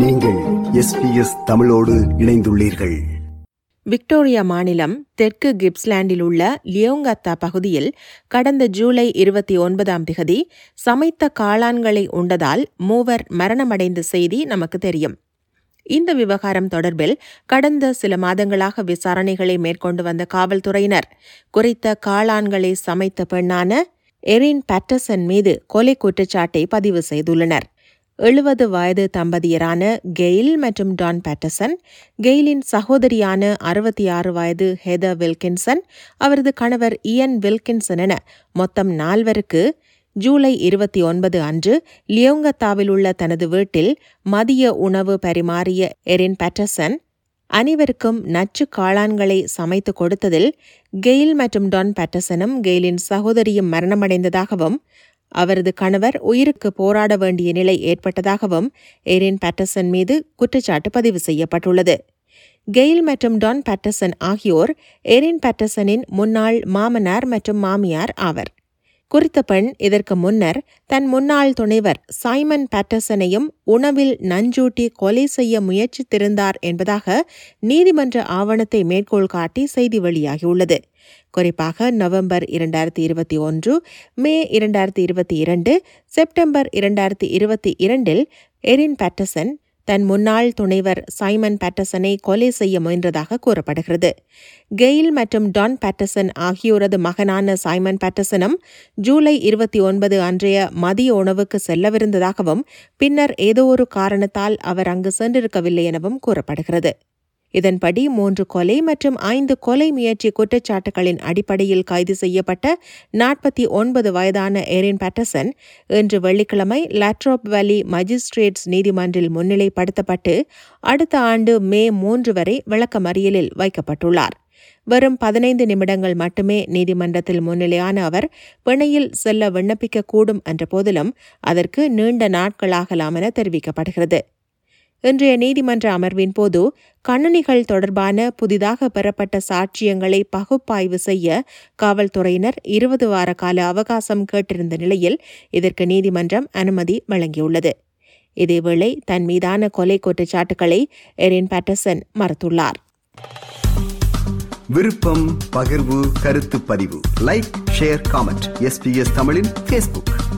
நீங்கள் எஸ்பிஎஸ் தமிழோடு இணைந்துள்ளீர்கள். விக்டோரியா மாநிலம் தெற்கு கிப்ஸ்லாண்டில் உள்ள லியோங்கத்தா பகுதியில் கடந்த ஜூலை இருபத்தி ஒன்பதாம் திகதி சமைத்த காளான்களை உண்டதால் மூவர் மரணமடைந்த செய்தி நமக்கு தெரியும். இந்த விவகாரம் தொடர்பில் கடந்த சில மாதங்களாக விசாரணைகளை மேற்கொண்டு வந்த காவல்துறையினர் குறித்த காளான்களை சமைத்த பெண்ணான எரின் பேட்டர்சன் மீது கொலை குற்றச்சாட்டை பதிவு செய்துள்ளனர். எழுபது வயது தம்பதியரான கெயில் மற்றும் டான் பேட்டர்சன் கெயிலின் சகோதரியான அறுபத்தி ஆறு வயது ஹெதர் வில்கின்சன் அவரது கணவர் இயன் வில்கின்சன் என மொத்தம் நால்வருக்கு ஜூலை இருபத்தி ஒன்பது அன்று லியோங்கத்தாவில் உள்ள தனது வீட்டில் மதிய உணவு பரிமாறிய எரின் பேட்டர்சன் அனைவருக்கும் நச்சு காளான்களை சமைத்து கொடுத்ததில் கெயில் மற்றும் டான் பேட்டர்சனும் கெயிலின் சகோதரியும் மரணமடைந்ததாகவும் அவரது கணவர் உயிருக்கு போராட வேண்டிய நிலை ஏற்பட்டதாகவும் எரின் பேட்டர்சன் மீது குற்றச்சாட்டு பதிவு செய்யப்பட்டுள்ளது. கெயில் மற்றும் டான் பேட்டர்சன் ஆகியோர் எரின் பேட்டர்சனின் முன்னாள் மாமனார் மற்றும் மாமியார் ஆவர். குறித்த பெண் இதற்கு முன்னர் தன் முன்னாள் துணைவர் சைமன் பேட்டர்சனையும் உணவில் நஞ்சூட்டி கொலை செய்ய முயற்சித்திருந்தார் என்பதாக நீதிமன்ற ஆவணத்தை மேற்கோள் காட்டி செய்தி வெளியாகியுள்ளது. குறிப்பாக நவம்பர் இரண்டாயிரத்தி இருபத்தி ஒன்று மே இரண்டாயிரத்தி இருபத்தி இரண்டு செப்டம்பர் இரண்டாயிரத்தி இருபத்தி இரண்டில் எரின் பேட்டர்சன் தன் முன்னாள் துணைவர் சைமன் பேட்டர்சனை கொலை செய்ய முயன்றதாக கூறப்படுகிறது. கெயில் மற்றும் டான் பேட்டர்சன் ஆகியோரது மகனான சைமன் பேட்டர்சனும் ஜூலை இருபத்தி ஒன்பது அன்றைய மதிய உணவுக்கு செல்லவிருந்ததாகவும் பின்னர் ஏதோ ஒரு காரணத்தால் அவர் அங்கு சென்றிருக்கவில்லை எனவும் கூறப்படுகிறது. இதன்படி மூன்று கொலை மற்றும் ஐந்து கொலை முயற்சி குற்றச்சாட்டுகளின் அடிப்படையில் கைது செய்யப்பட்ட நாற்பத்தி ஒன்பது வயதான எரின் பேட்டர்சன் இன்று வெள்ளிக்கிழமை லாட்ரோப் வேலி மஜிஸ்ட்ரேட்ஸ் நீதிமன்றில் முன்னிலைப்படுத்தப்பட்டு அடுத்த ஆண்டு மே மூன்று வரை விளக்கமறியலில் வைக்கப்பட்டுள்ளார். வெறும் பதினைந்து நிமிடங்கள் மட்டுமே நீதிமன்றத்தில் முன்னிலையான அவர் பிணையில் செல்ல விண்ணப்பிக்கக்கூடும் என்ற போதிலும் அதற்கு நீண்ட நாட்களாகலாம் என தெரிவிக்கப்படுகிறது. இன்றைய நீதிமன்ற அமர்வின் போது கணனிகள் தொடர்பான புதிதாக பெறப்பட்ட சாட்சியங்களை பகுப்பாய்வு செய்ய காவல்துறையினர் இருபது வார கால அவகாசம் கேட்டிருந்த நிலையில் இதற்கு நீதிமன்றம் அனுமதி வழங்கியுள்ளது. இதேவேளை தன் மீதான கொலை குற்றச்சாட்டுகளை எரின் பேட்டர்சன் மறுத்துள்ளார். விருப்பம் பகிர்வு கருத்து பதிவு. Like share comment. எஸ்பிஎஸ் தமிழின் ஃபேஸ்புக்